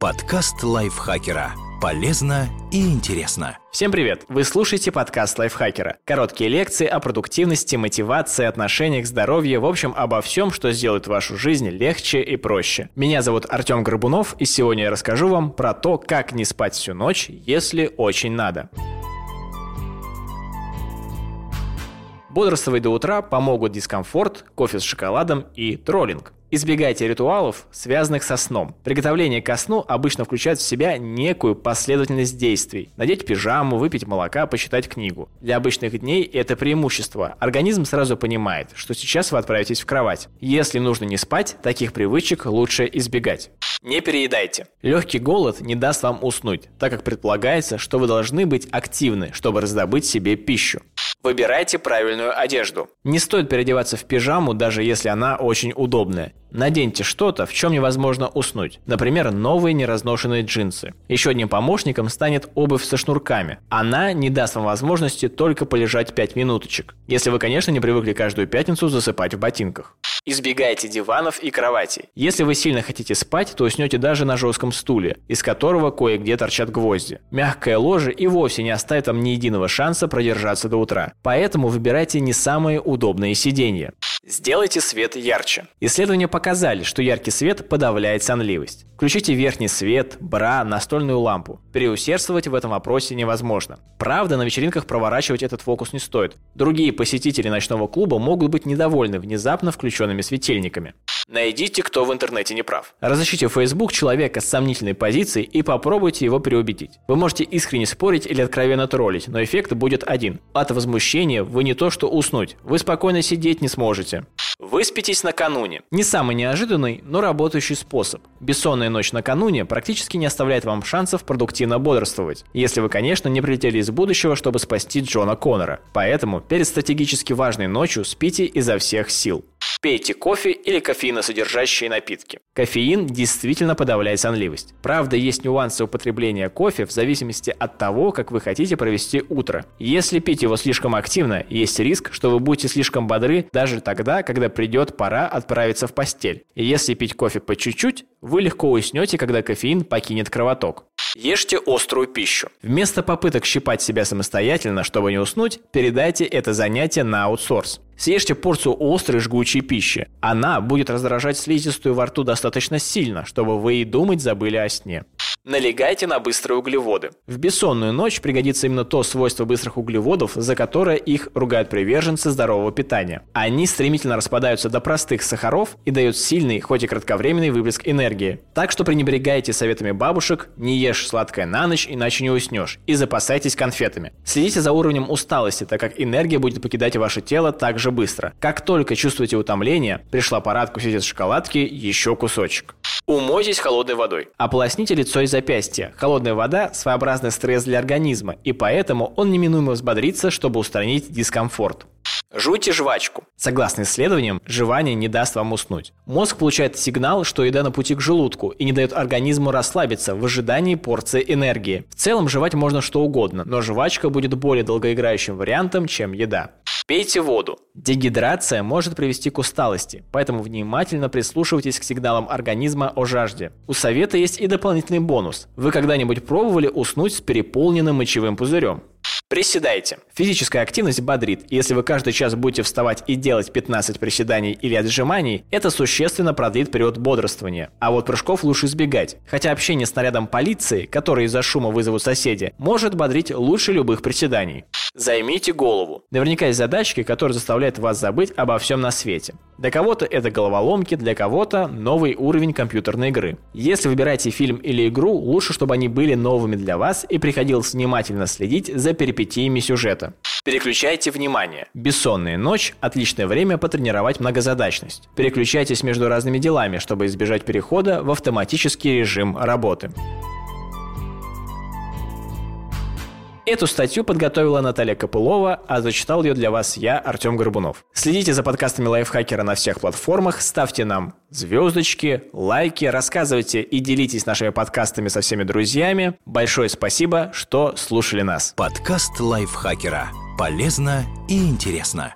Подкаст лайфхакера. Полезно и интересно. Всем привет! Вы слушаете подкаст лайфхакера. Короткие лекции о продуктивности, мотивации, отношениях, здоровье, в общем, обо всем, что сделает вашу жизнь легче и проще. Меня зовут Артем Горбунов, и сегодня я расскажу вам про то, как не спать всю ночь, если очень надо. Бодрствовать до утра помогут дискомфорт, кофе с шоколадом и троллинг. Избегайте ритуалов, связанных со сном. Приготовление ко сну обычно включает в себя некую последовательность действий. Надеть пижаму, выпить молока, почитать книгу. Для обычных дней это преимущество. Организм сразу понимает, что сейчас вы отправитесь в кровать. Если нужно не спать, таких привычек лучше избегать. Не переедайте. Легкий голод не даст вам уснуть, так как предполагается, что вы должны быть активны, чтобы раздобыть себе пищу. Выбирайте правильную одежду. Не стоит переодеваться в пижаму, даже если она очень удобная. Наденьте что-то, в чем невозможно уснуть. Например, новые неразношенные джинсы. Еще одним помощником станет обувь со шнурками. Она не даст вам возможности только полежать 5 минуточек. Если вы, конечно, не привыкли каждую пятницу засыпать в ботинках. Избегайте диванов и кроватей. Если вы сильно хотите спать, то уснете даже на жестком стуле, из которого кое-где торчат гвозди. Мягкое ложе и вовсе не оставит вам ни единого шанса продержаться до утра. Поэтому выбирайте не самые удобные сиденья. Сделайте свет ярче. Исследования показали, что яркий свет подавляет сонливость. Включите верхний свет, бра, настольную лампу. Переусердствовать в этом вопросе невозможно. Правда, на вечеринках проворачивать этот фокус не стоит. Другие посетители ночного клуба могут быть недовольны внезапно включенными светильниками. Найдите, кто в интернете не прав. Разыщите в Facebook человека с сомнительной позицией и попробуйте его переубедить. Вы можете искренне спорить или откровенно троллить, но эффект будет один. От возмущения вы не то что уснуть, вы спокойно сидеть не сможете. Выспитесь накануне. Не самый неожиданный, но работающий способ. Бессонная ночь накануне практически не оставляет вам шансов продуктивно бодрствовать. Если вы, конечно, не прилетели из будущего, чтобы спасти Джона Коннора. Поэтому перед стратегически важной ночью спите изо всех сил. Пейте кофе или кофеиносодержащие напитки. Кофеин действительно подавляет сонливость. Правда, есть нюансы употребления кофе в зависимости от того, как вы хотите провести утро. Если пить его слишком активно, есть риск, что вы будете слишком бодры даже тогда, когда придет пора отправиться в постель. И если пить кофе по чуть-чуть, вы легко уснете, когда кофеин покинет кровоток. Ешьте острую пищу. Вместо попыток щипать себя самостоятельно, чтобы не уснуть, передайте это занятие на аутсорс. Съешьте порцию острой жгучей пищи. Она будет раздражать слизистую во рту достаточно сильно, чтобы вы и думать забыли о сне. Налегайте на быстрые углеводы. В бессонную ночь пригодится именно то свойство быстрых углеводов, за которое их ругают приверженцы здорового питания. Они стремительно распадаются до простых сахаров и дают сильный, хоть и кратковременный выплеск энергии. Так что пренебрегайте советами бабушек, не ешь сладкое на ночь, иначе не уснешь, и запасайтесь конфетами. Следите за уровнем усталости, так как энергия будет покидать ваше тело так же быстро. Как только чувствуете утомление, пришла пора откусить от шоколадки еще кусочек. Умойтесь холодной водой. Ополосните лицо и запястья. Холодная вода – своеобразный стресс для организма, и поэтому он неминуемо взбодрится, чтобы устранить дискомфорт. Жуйте жвачку. Согласно исследованиям, жевание не даст вам уснуть. Мозг получает сигнал, что еда на пути к желудку и не дает организму расслабиться в ожидании порции энергии. В целом жевать можно что угодно, но жвачка будет более долгоиграющим вариантом, чем еда. Пейте воду. Дегидрация может привести к усталости, поэтому внимательно прислушивайтесь к сигналам организма о жажде. У совета есть и дополнительный бонус. Вы когда-нибудь пробовали уснуть с переполненным мочевым пузырем? Приседайте. Физическая активность бодрит, и если вы каждый час будете вставать и делать 15 приседаний или отжиманий, это существенно продлит период бодрствования. А вот прыжков лучше избегать. Хотя общение с нарядом полиции, который из-за шума вызовут соседи, может бодрить лучше любых приседаний. Займите голову. Наверняка есть задачки, которые заставляют вас забыть обо всем на свете. Для кого-то это головоломки, для кого-то новый уровень компьютерной игры. Если выбираете фильм или игру, лучше, чтобы они были новыми для вас и приходилось внимательно следить за перипетиями сюжета. Переключайте внимание. Бессонная ночь – отличное время потренировать многозадачность. Переключайтесь между разными делами, чтобы избежать перехода в автоматический режим работы. Эту статью подготовила Наталья Копылова, а зачитал ее для вас я, Артем Горбунов. Следите за подкастами Лайфхакера на всех платформах, ставьте нам звездочки, лайки, рассказывайте и делитесь нашими подкастами со всеми друзьями. Большое спасибо, что слушали нас. Подкаст Лайфхакера. Полезно и интересно.